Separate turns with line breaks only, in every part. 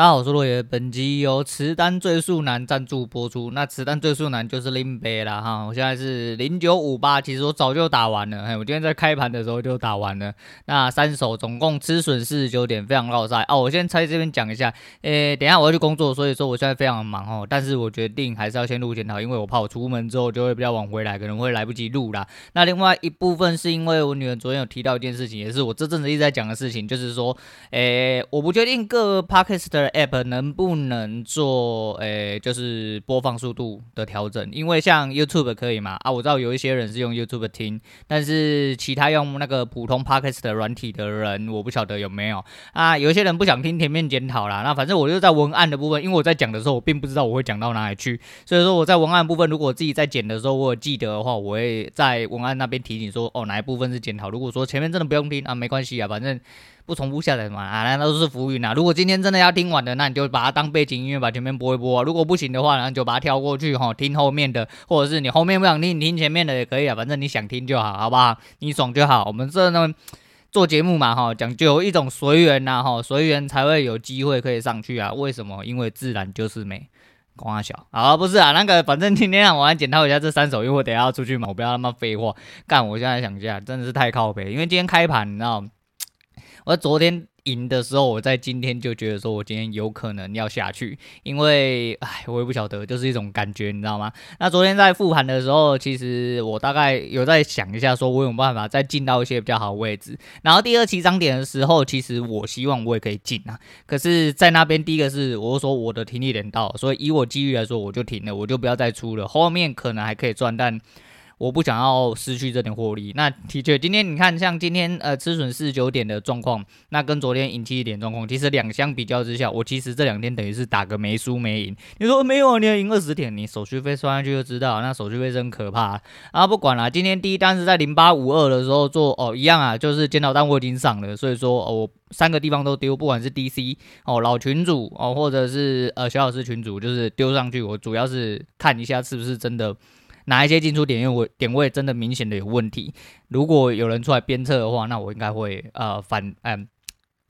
大家好，我是落爷。本集由磁单最速男赞助播出。那磁单最速男就是林北啦哈。我现在是零九五八，其实我早就打完了。嘿，我今天在开盘的时候就打完了。那三手总共吃损四十九点，非常落赛哦。我先在这边讲一下，诶、等一下我要去工作，所以说我现在非常忙哦。但是我决定还是要先录检讨，因为我怕我出门之后就会比较晚回来，可能会来不及录啦。那另外一部分是因为我女儿昨天有提到一件事情，也是我这阵子一直在讲的事情，就是说，诶、我不确定各 Podcast App 能。不能做诶、就是播放速度的调整，因为像 YouTube 可以嘛？啊，我知道有一些人是用 YouTube 听，但是其他用那个普通 Podcast 的软体的人，我不晓得有没有啊。有一些人不想听前面检讨啦，那反正我就在文案的部分，因为我在讲的时候，我并不知道我会讲到哪里去，所以说我在文案部分，如果自己在剪的时候我记得的话，我会在文案那边提醒说，哦，哪一部分是检讨。如果说前面真的不用听啊，没关系啊，反正。不重复下载嘛啊，那都是浮云啊。如果今天真的要听完的，那你就把它当背景音乐，把前面播一播。如果不行的话，然后就把它跳过去哈，听后面的，或者是你后面不想听，你听前面的也可以啊。反正你想听就好，好不好？你爽就好。我们这呢做节目嘛哈，讲究一种随缘呐哈，随缘才会有机会可以上去啊。为什么？因为自然就是美。光小啊，不是啊，那个反正今天让我来检讨一下这三首，因为我等下要出去嘛，我不要那么废话干。我现在想一下，真的是太靠北，因为今天开盘你知道。我昨天赢的时候，我在今天就觉得说，我今天有可能要下去，因为，哎，我也不晓得，就是一种感觉，你知道吗？那昨天在复盘的时候，其实我大概有在想一下，说我有办法再进到一些比较好的位置。然后第二起涨点的时候，其实我希望我也可以进啊。可是，在那边第一个是，我说我的停利点到，所以以我机遇来说，我就停了，我就不要再出了。后面可能还可以赚，但。我不想要失去这点获利。那的确，今天你看，像今天呃吃损四十九点的状况，那跟昨天赢七点状况，其实两相比较之下，我其实这两天等于是打个没输没赢。你说没有啊？你要赢二十点，你手续费算上去就知道，那手续费真可怕啊！不管了，今天第一单是在零八五二的时候做哦，一样啊，就是检讨单我已经上了，所以说哦，三个地方都丢，不管是 DC 哦老群主哦，或者是呃小老师群主，就是丢上去，我主要是看一下是不是真的。哪一些进出点位点位真的明显的有问题？如果有人出来鞭策的话，那我应该会呃反嗯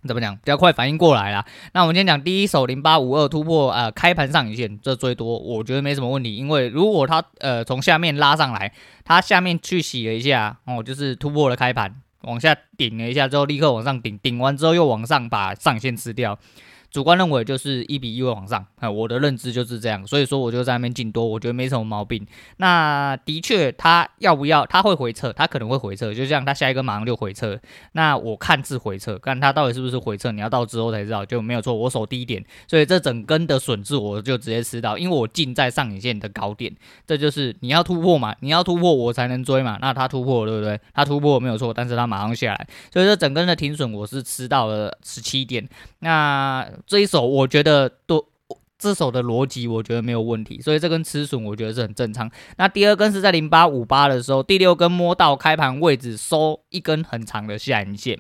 怎么讲比较快反应过来啦。那我们今天讲第一手零八五二突破呃开盘上影线，这最多我觉得没什么问题，因为如果它呃从下面拉上来，它下面去洗了一下哦，就是突破了开盘往下顶了一下之后立刻往上顶，顶完之后又往上把上线吃掉。主观认为就是一比一会往上，啊，我的认知就是这样，所以说我就在那边进多，我觉得没什么毛病。那的确，他要不要？他会回撤，他可能会回撤，就像他下一个马上就回撤。那我看是回撤，看他到底是不是回撤，你要到之后才知道，就没有错。我守低点，所以这整根的损失我就直接吃到，因为我进在上影线的高点，这就是你要突破嘛，你要突破我才能追嘛。那他突破，对不对？他突破没有错，但是他马上下来，所以说整根的停损我是吃到了十七点。那这一手我觉得多，这手的逻辑我觉得没有问题，所以这根吃损我觉得是很正常。那第二根是在零八五八的时候，第六根摸到开盘位置收一根很长的下影线。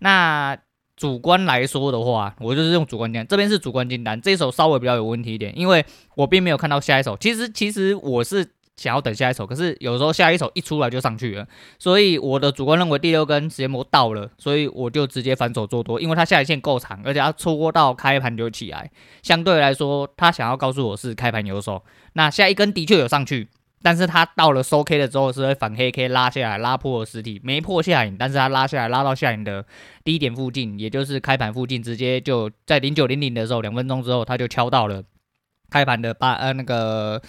那主观来说的话，我就是用主观点，这边是主观进单，这一手稍微比较有问题一点，因为我并没有看到下一手。其实其实我是。想要等下一手，可是有时候下一手一出来就上去了，所以我的主观认为第六根时间磨到了，所以我就直接反手做多，因为它下影线够长，而且它戳到开盘就起来，相对来说，他想要告诉我是开盘有手。那下一根的确有上去，但是它到了收 K 的时候是会反黑 K 拉下来，拉破了实体，没破下影，但是它拉下来拉到下影的低点附近，也就是开盘附近，直接就在零九零零的时候，两分钟之后它就敲到了开盘的八呃那个。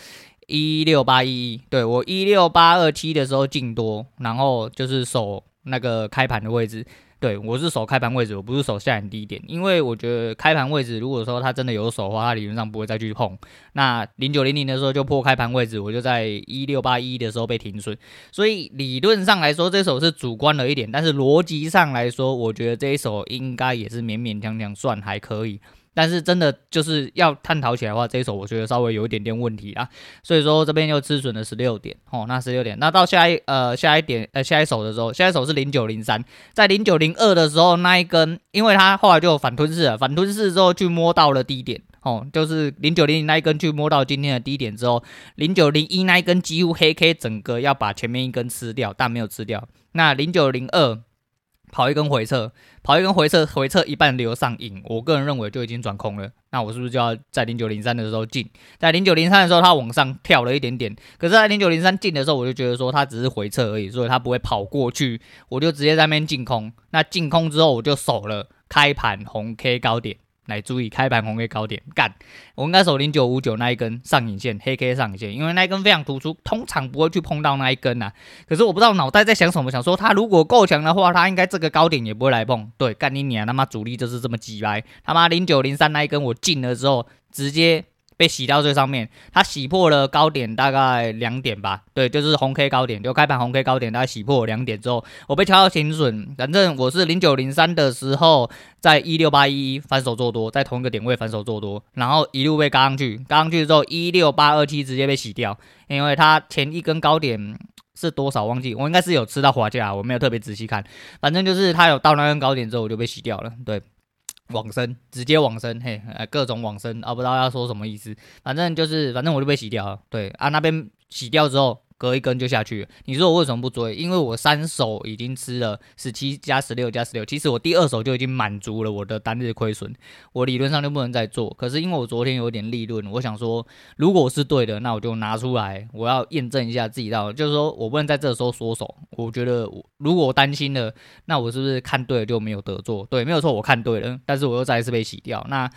一六八一一，对，我一六八二七的时候进多，然后就是守那个开盘的位置，对，我是守开盘位置，我不是守下影低点，因为我觉得开盘位置如果说它真的有守的话，它理论上不会再去碰。那零九零零的时候就破开盘位置，我就在一六八一的时候被停损，所以理论上来说这手是主观了一点，但是逻辑上来说，我觉得这一手应该也是勉勉强强算还可以。但是真的就是要探讨起来的话，这一手我觉得稍微有一点点问题啊，所以说这边又吃损了十六点哦，那十六点，那到下一呃下一点呃下一手的时候，下一手是零九零三，在零九零二的时候那一根，因为它后来就有反吞噬了，反吞噬之后去摸到了低点哦，就是零九零零那一根去摸到今天的低点之后，零九零一那一根几乎黑 K 整个要把前面一根吃掉，但没有吃掉，那零九零二。跑一根回撤，跑一根回撤，回撤一半留上影，我个人认为就已经转空了。那我是不是就要在零九零三的时候进？在零九零三的时候，它往上跳了一点点，可是，在零九零三进的时候，我就觉得说它只是回撤而已，所以它不会跑过去，我就直接在那边进空。那进空之后，我就守了开盘红 K 高点。来注意开盘红 K 高点干，我应该守零九五九那一根上影线黑 K 上影线，因为那一根非常突出，通常不会去碰到那一根呐、啊。可是我不知道脑袋在想什么，想说他如果够强的话，他应该这个高点也不会来碰。对，干你娘他妈主力就是这么鸡掰，他妈零九零三那一根我进了之后直接。被洗到最上面，它洗破了高点大概两点吧，对，就是红 K 高点，就开盘红 K 高点，大概洗破两点之后，我被敲到停损。反正我是零九零三的时候，在一六八一反手做多，在同一个点位反手做多，然后一路被嘎上去，嘎上去之后一六八二七直接被洗掉，因为它前一根高点是多少忘记，我应该是有吃到滑价，我没有特别仔细看，反正就是它有到那根高点之后我就被洗掉了，对。往生，直接往生，嘿，各种往生，啊，不知道要说什么意思，反正就是，反正我就被洗掉了，对啊，那边洗掉之后。隔一根就下去，你说我为什么不追？因为我三手已经吃了十七加十六加十六，其实我第二手就已经满足了我的单日亏损，我理论上就不能再做。可是因为我昨天有点利润，我想说，如果是对的，那我就拿出来，我要验证一下自己到，就是说我不能在这时候缩手。我觉得如果我担心了，那我是不是看对了就没有得做？对，没有错，我看对了，但是我又再一次被洗掉。那。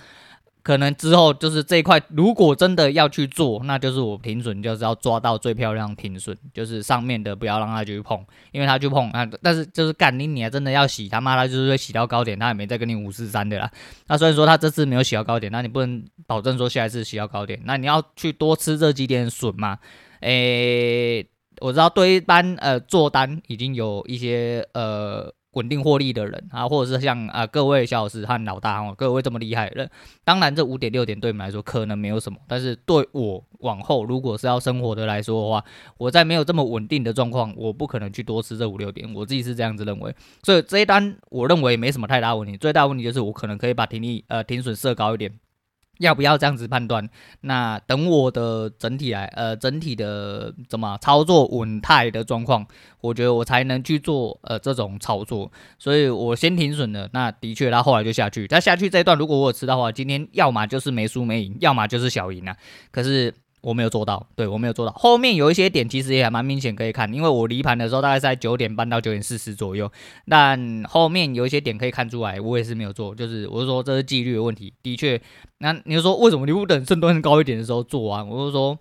可能之后就是这一块，如果真的要去做，那就是我停损，就是要抓到最漂亮停损，就是上面的不要让它去碰，因为它去碰啊。但是就是干你，你还真的要洗，他妈他就是会洗到高点，他也没再跟你五四三的啦。那虽然说他这次没有洗到高点，那你不能保证说下一次洗到高点，那你要去多吃这几点损嘛？诶，我知道对一般呃做单已经有一些呃。稳定获利的人啊，或者是像啊各位小老师和老大哦，各位这么厉害的人，当然这五点六点对你们来说可能没有什么，但是对我往后如果是要生活的来说的话，我在没有这么稳定的状况，我不可能去多吃这五六点，我自己是这样子认为，所以这一单我认为没什么太大问题，最大问题就是我可能可以把停利呃停损设高一点。要不要这样子判断？那等我的整体来，呃，整体的怎么操作稳态的状况，我觉得我才能去做呃这种操作。所以我先停损了。那的确，他后来就下去。他下去这一段，如果我有吃到的话，今天要么就是没输没赢，要么就是小赢啊。可是。我没有做到，对，我没有做到。后面有一些点其实也还蛮明显可以看，因为我离盘的时候大概是在九点半到九点四十左右，但后面有一些点可以看出来，我也是没有做，就是我是说这是纪律的问题。的确，那你就说为什么你不等胜端高一点的时候做啊？我就说，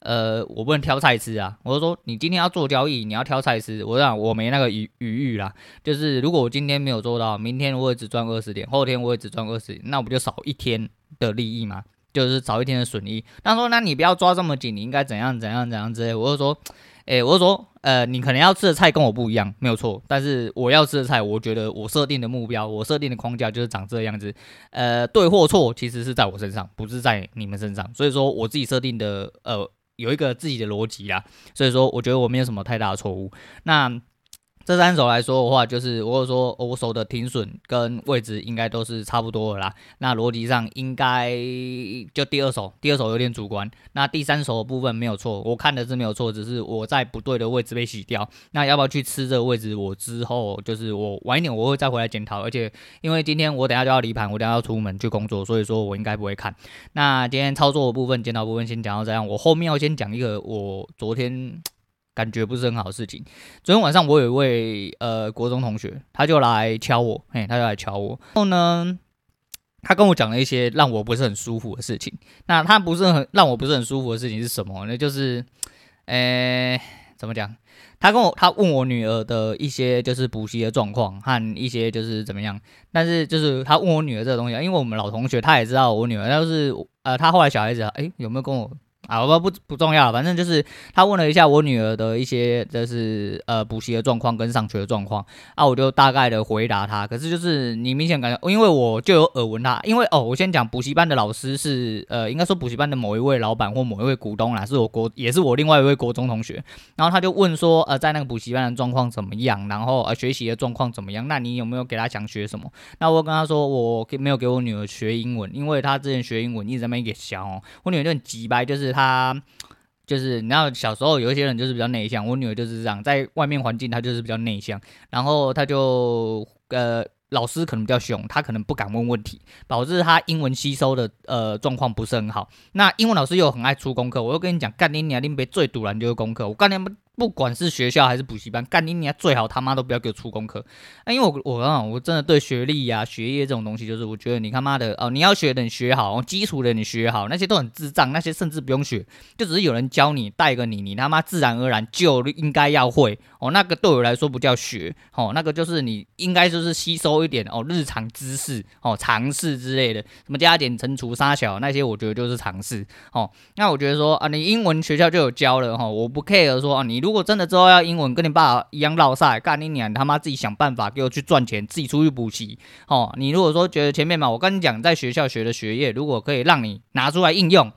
呃，我不能挑菜吃啊。我就说你今天要做交易，你要挑菜吃。我讲我没那个余余裕啦，就是如果我今天没有做到，明天我也只赚二十点，后天我也只赚二十，那我不就少一天的利益吗？就是早一天的损益。他说：“那你不要抓这么紧，你应该怎样怎样怎样之类。”我就说：“哎、欸，我就说，呃，你可能要吃的菜跟我不一样，没有错。但是我要吃的菜，我觉得我设定的目标，我设定的框架就是长这样子。呃，对或错，其实是在我身上，不是在你们身上。所以说，我自己设定的，呃，有一个自己的逻辑啦。所以说，我觉得我没有什么太大的错误。那。”这三手来说的话，就是我说我手的停损跟位置应该都是差不多的啦。那逻辑上应该就第二手，第二手有点主观。那第三手的部分没有错，我看的是没有错，只是我在不对的位置被洗掉。那要不要去吃这个位置？我之后就是我晚一点我会再回来检讨。而且因为今天我等下就要离盘，我等下要出门去工作，所以说我应该不会看。那今天操作的部分、检讨部分先讲到这样。我后面要先讲一个我昨天。感觉不是很好的事情。昨天晚上我有一位呃国中同学，他就来敲我，嘿，他就来敲我。然后呢，他跟我讲了一些让我不是很舒服的事情。那他不是很让我不是很舒服的事情是什么？那就是，呃，怎么讲？他跟我他问我女儿的一些就是补习的状况和一些就是怎么样。但是就是他问我女儿这个东西，因为我们老同学他也知道我女儿，但是呃，他后来小孩子哎有没有跟我？啊，不不不重要，反正就是他问了一下我女儿的一些，就是呃补习的状况跟上学的状况啊，我就大概的回答他。可是就是你明显感觉，因为我就有耳闻他，因为哦，我先讲补习班的老师是呃，应该说补习班的某一位老板或某一位股东啦，是我国也是我另外一位国中同学。然后他就问说，呃，在那个补习班的状况怎么样？然后呃学习的状况怎么样？那你有没有给他讲学什么？那我跟他说，我没有给我女儿学英文，因为他之前学英文一直在那边给笑哦。我女儿就很急掰，就是。他就是你知道小时候有一些人就是比较内向，我女儿就是这样，在外面环境她就是比较内向，然后她就呃。老师可能比较凶，她可能不敢问问题，导致她英文吸收的呃状况不是很好。那英文老师又很爱出功课，我又跟你讲，干你娘，林北最堵人就是功课，我干你们。不管是学校还是补习班，干你娘最好他妈都不要给我出功课。那、因为我我啊，我真的对学历呀、啊、学业这种东西，就是我觉得你他妈的哦，你要学的你学好，基础的你学好，那些都很智障，那些甚至不用学，就只是有人教你带个你，你他妈自然而然就应该要会哦。那个对我来说不叫学哦，那个就是你应该就是吸收一点哦日常知识哦常识之类的，什么加减乘除杀小那些，我觉得就是常识哦。那我觉得说啊，你英文学校就有教了哈、哦，我不 care 说啊你。如果真的之后要英文，跟你爸一样落赛，干你娘！他妈自己想办法给我去赚钱，自己出去补习哦。你如果说觉得前面嘛，我跟你讲，在学校学的学业，如果可以让你拿出来应用，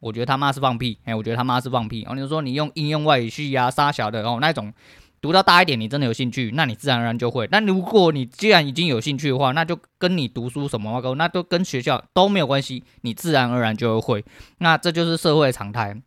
我觉得他妈是放屁！哎，我觉得他妈是放屁！哦，你说你用应用外语系呀、啊，杀小的哦，那种读到大一点，你真的有兴趣，那你自然而然就会。但如果你既然已经有兴趣的话，那就跟你读书什么，那都跟学校都没有关系，你自然而然就会。那这就是社会常态。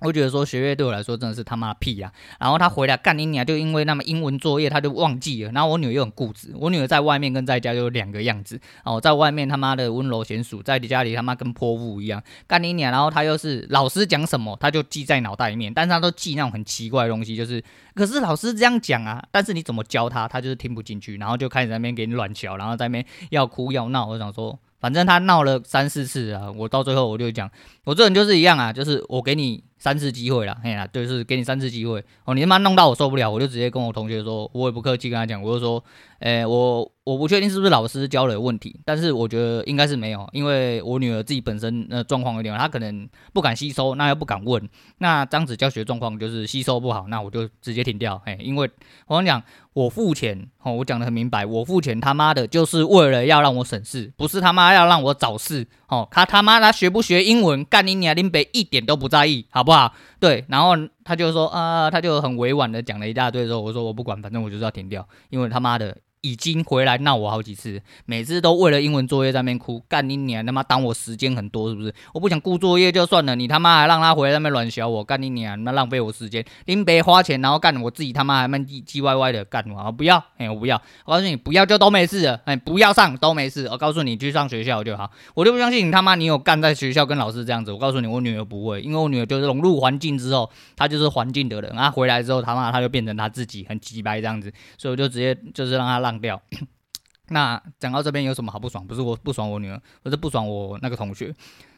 我觉得说学业对我来说真的是他妈的屁呀、啊！然后他回来干你娘，就因为那么英文作业他就忘记了。然后我女儿又很固执，我女儿在外面跟在家就两个样子哦，在外面他妈的温柔贤淑，在家里他妈跟泼妇一样干你娘。然后他又是老师讲什么他就记在脑袋里面，但是他都记那种很奇怪的东西，就是可是老师这样讲啊，但是你怎么教他，他就是听不进去，然后就开始在那边给你乱教，然后在那边要哭要闹。我想说。反正他闹了三四次啊，我到最后我就讲，我这人就是一样啊，就是我给你三次机会了，嘿呀，就是给你三次机会哦，你他妈弄到我受不了，我就直接跟我同学说，我也不客气跟他讲，我就说，诶，我。我不确定是不是老师教的有问题，但是我觉得应该是没有，因为我女儿自己本身呃状况有点，她可能不敢吸收，那又不敢问，那这样子教学状况就是吸收不好，那我就直接停掉，哎，因为我跟你讲，我付钱哦，我讲的很明白，我付钱他妈的就是为了要让我省事，不是他妈要让我找事哦，他他妈他学不学英文，干你娘林北一点都不在意，好不哇？对，然后他就说啊、他就很委婉的讲了一大堆之后，我说我不管，反正我就是要停掉，因为他妈的。已经回来闹我好几次，每次都为了英文作业在那边哭，干你娘他妈耽误我时间很多是不是？我不想顾作业就算了，你他妈还让他回来那边乱小我，干你娘，那浪费我时间。林北花钱然后干我自己他妈还蛮唧唧歪歪的干我，不要，哎我不要，我告诉你不要就都没事了，哎不要上都没事，我告诉你去上学校就好，我就不相信你他妈你有干在学校跟老师这样子，我告诉你我女儿不会，因为我女儿就是融入环境之后，她就是环境的人，然后回来之后他妈她就变成她自己很鸡掰这样子，所以我就直接就是让她让掉。那讲到这边有什么好不爽？不是我不爽我女儿，我是不爽我那个同学。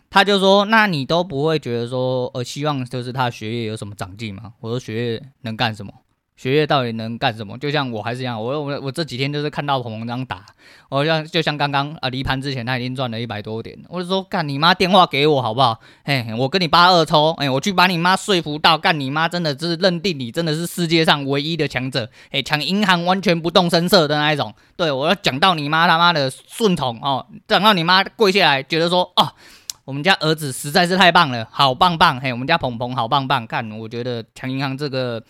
他就说：“那你都不会觉得说，呃，希望就是他学业有什么长进吗？”我说：“学业能干什么？”学业到底能干什么？就像我还是一样，我我我这几天就是看到鹏鹏这样打，我像就像刚刚啊离盘之前他已经赚了一百多点，我就说干你妈电话给我好不好？哎，我跟你八二抽，哎，我去把你妈说服到，干你妈真的是认定你真的是世界上唯一的强者，哎，抢银行完全不动声色的那一种。对，我要讲到你妈他妈的顺从哦，讲到你妈跪下来，觉得说哦，我们家儿子实在是太棒了，好棒棒，嘿，我们家鹏鹏好棒棒，干，我觉得抢银行这个。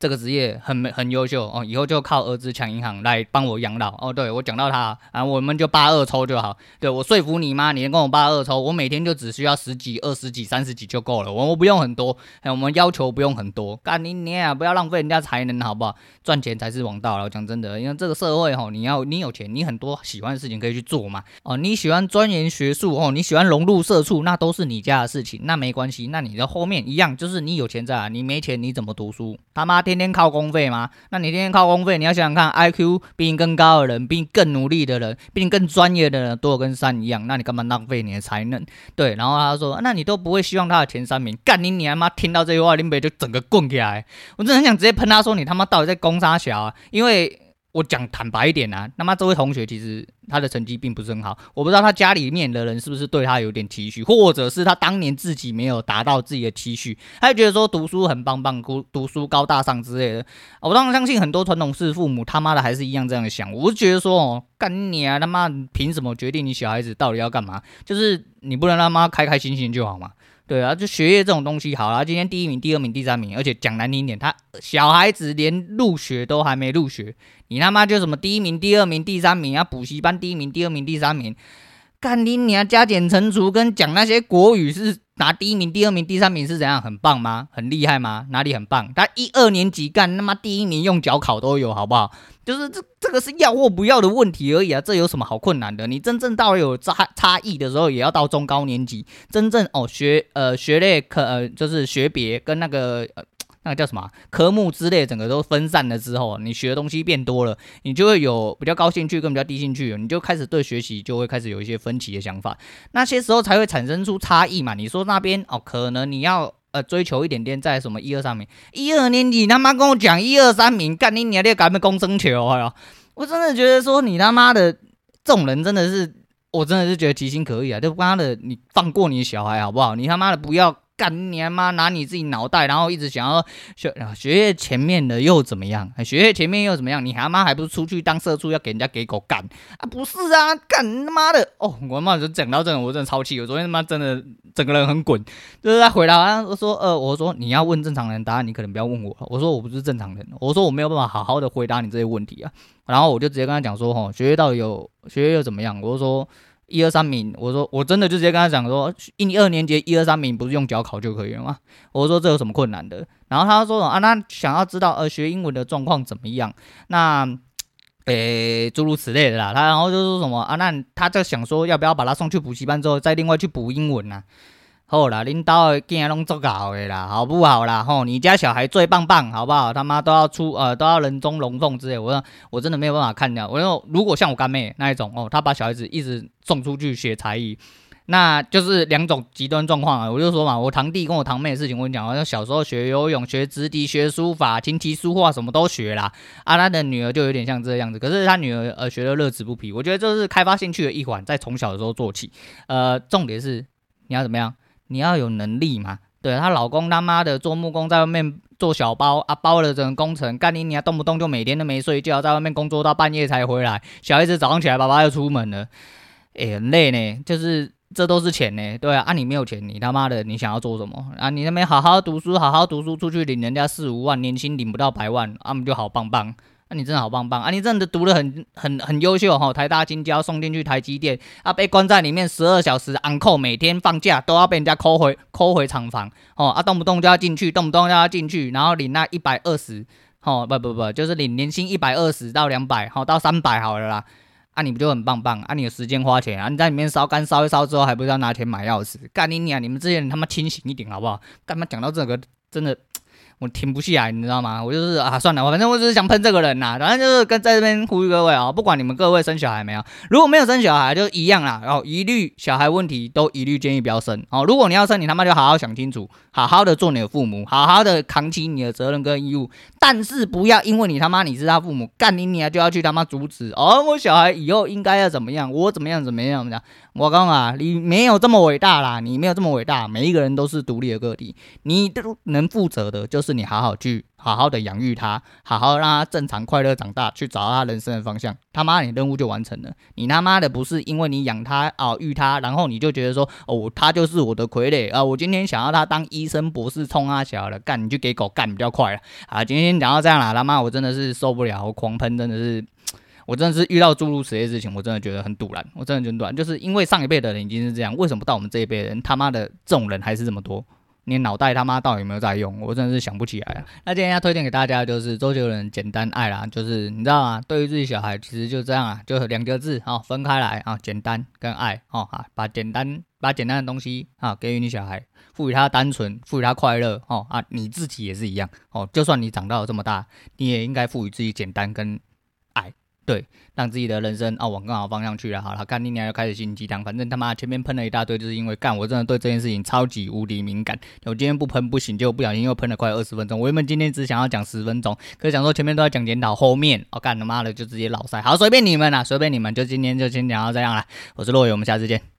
这个职业很很优秀哦，以后就靠儿子抢银行来帮我养老哦。对，我讲到他啊，我们就八二抽就好。对，我说服你妈，你能跟我八二抽，我每天就只需要十几、二十几、三十几就够了。我我不用很多，哎，我们要求不用很多。干你你啊，不要浪费人家才能，好不好？赚钱才是王道了。我讲真的，因为这个社会哈，你要你有钱，你很多喜欢的事情可以去做嘛。哦，你喜欢钻研学术哦，你喜欢融入社畜，那都是你家的事情，那没关系。那你的后面一样，就是你有钱在，你没钱你怎么读书？他妈天天靠公费。吗？那你天天靠公费，你要想想看，IQ 比你更高的人，比你更努力的人，比你更专业的人，多跟山一样，那你干嘛浪费你的才能？对，然后他说，那你都不会希望他的前三名？干你你他妈听到这句话，林北就整个滚起来，我真的很想直接喷他说，你他妈到底在攻啥小啊？因为。我讲坦白一点啊，那么这位同学其实他的成绩并不是很好，我不知道他家里面的人是不是对他有点期许，或者是他当年自己没有达到自己的期许，他就觉得说读书很棒棒，读读书高大上之类的。我当然相信很多传统式父母他妈的还是一样这样想，我就觉得说哦，干你啊他妈，凭什么决定你小孩子到底要干嘛？就是你不能让妈开开心心就好嘛。对啊，就学业这种东西，好啦，今天第一名、第二名、第三名，而且讲难听点，他小孩子连入学都还没入学，你他妈就什么第一名、第二名、第三名啊？补习班第一名、第二名、第三名，干你娘加减乘除跟讲那些国语是拿第一名、第二名、第三名是怎样？很棒吗？很厉害吗？哪里很棒？他一二年级干他妈第一名用脚考都有，好不好？就是这这个是要或不要的问题而已啊，这有什么好困难的？你真正到有差差异的时候，也要到中高年级，真正哦学呃学类可呃就是学别跟那个呃。那个叫什么科目之类，整个都分散了之后，你学的东西变多了，你就会有比较高兴趣跟比较低兴趣，你就开始对学习就会开始有一些分歧的想法，那些时候才会产生出差异嘛。你说那边哦，可能你要呃追求一点点在什么一二三名，一二年级他妈跟我讲一二三名，干你娘的搞什么公生球啊！我真的觉得说你他妈的这种人真的是，我真的是觉得其心可以啊！就妈的，你放过你小孩好不好？你他妈的不要。干你妈！拿你自己脑袋，然后一直想要学学业前面的又怎么样？学业前面又怎么样？你他妈还不是出去当社畜，要给人家给狗干啊？不是啊！干他妈的！哦，我妈就讲到这种，我真的超气！我昨天他妈真的整个人很滚，就是在回答我说呃，我说你要问正常人答案，你可能不要问我。我说我不是正常人，我说我没有办法好好的回答你这些问题啊。然后我就直接跟他讲说，哈，学业到底有学业又怎么样？我就说。一二三名，我说我真的就直接跟他讲说，一二年级一二三名不是用脚考就可以了吗？我说这有什么困难的？然后他说啊，那想要知道呃学英文的状况怎么样？那诶诸如此类的啦。他然后就说什么啊？那他就想说要不要把他送去补习班之后再另外去补英文呢？好啦，领导的囝拢做搞的啦，好不好啦？吼，你家小孩最棒棒，好不好？他妈都要出呃，都要人中龙凤之类。我说我真的没有办法看掉。我说如果像我干妹那一种哦，他把小孩子一直送出去学才艺，那就是两种极端状况啊。我就说嘛，我堂弟跟我堂妹的事情，我跟你讲，好像小时候学游泳、学直笛、学书法、琴棋书画什么都学啦。啊，他的女儿就有点像这样子，可是他女儿呃学的乐此不疲。我觉得这是开发兴趣的一环，在从小的时候做起。呃，重点是你要怎么样？你要有能力嘛？对，她老公他妈的做木工，在外面做小包啊，包了整个工程，干你你还动不动就每天都没睡觉，在外面工作到半夜才回来。小孩子早上起来，爸爸又出门了，哎，很累呢。就是这都是钱呢，对啊，你没有钱，你他妈的你想要做什么啊？你那边好好读书，好好读书，出去领人家四五万，年薪领不到百万，啊，我们就好棒棒。那、你真的好棒棒啊！你真的读得很很很优秀哈，台大清交送进去台积电啊，被关在里面十二小时 on call，每天放假都要被人家扣回扣回厂房哦啊，动不动就要进去，动不动就要进去，然后领那一百二十哦，不不不，就是领年薪一百二十到两百，好到三百好了啦，啊你不就很棒棒啊？你有时间花钱啊？你在里面烧干烧一烧之后，还不是要拿钱买钥匙？干你娘！你们这些人他妈清醒一点好不好？干嘛讲到这个真的？我停不下来，你知道吗？我就是啊，算了，我反正我只是想喷这个人呐，反正就是跟在这边呼吁各位啊，不管你们各位生小孩没有，如果没有生小孩就一样啦，然后一律小孩问题都一律建议不要生哦。如果你要生，你他妈就好好想清楚，好好的做你的父母，好好的扛起你的责任跟义务，但是不要因为你他妈你是他父母，干你你就要去他妈阻止哦，我小孩以后应该要怎么样，我怎么样怎么样怎么样。我刚啊，你没有这么伟大啦，你没有这么伟大，每一个人都是独立的个体，你都能负责的，就是你好好去。好好的养育他，好好让他正常快乐长大，去找到他人生的方向。他妈，你任务就完成了。你他妈的不是因为你养他啊育他，然后你就觉得说哦，他就是我的傀儡啊！我今天想要他当医生、博士，冲啊小了干，你就给狗干比较快了啊！今天讲到这样了，他妈我真的是受不了，我狂喷，真的是，我真的是遇到诸如此类事情，我真的觉得很堵然，我真的觉得赌烂，就是因为上一辈的人已经是这样，为什么到我们这一辈人他妈的这种人还是这么多？你脑袋他妈到底有没有在用？我真的是想不起来啊。那今天要推荐给大家就是周杰伦《简单爱》啦，就是你知道吗？对于自己小孩，其实就这样啊，就两个字啊，分开来啊，简单跟爱哦啊，把简单把简单的东西啊给予你小孩，赋予他单纯，赋予他快乐哦啊，你自己也是一样哦，就算你长到这么大，你也应该赋予自己简单跟爱。对，让自己的人生啊往更好方向去了。好了，干你娘又开始心鸡汤，反正他妈前面喷了一大堆，就是因为干我真的对这件事情超级无敌敏感。我今天不喷不行，就不小心又喷了快二十分钟。我原本今天只想要讲十分钟，可是想说前面都要讲检讨，后面哦干他妈的就直接老塞。好，随便你们啦，随便你们，就今天就先讲到这样啦。我是洛伟，我们下次见。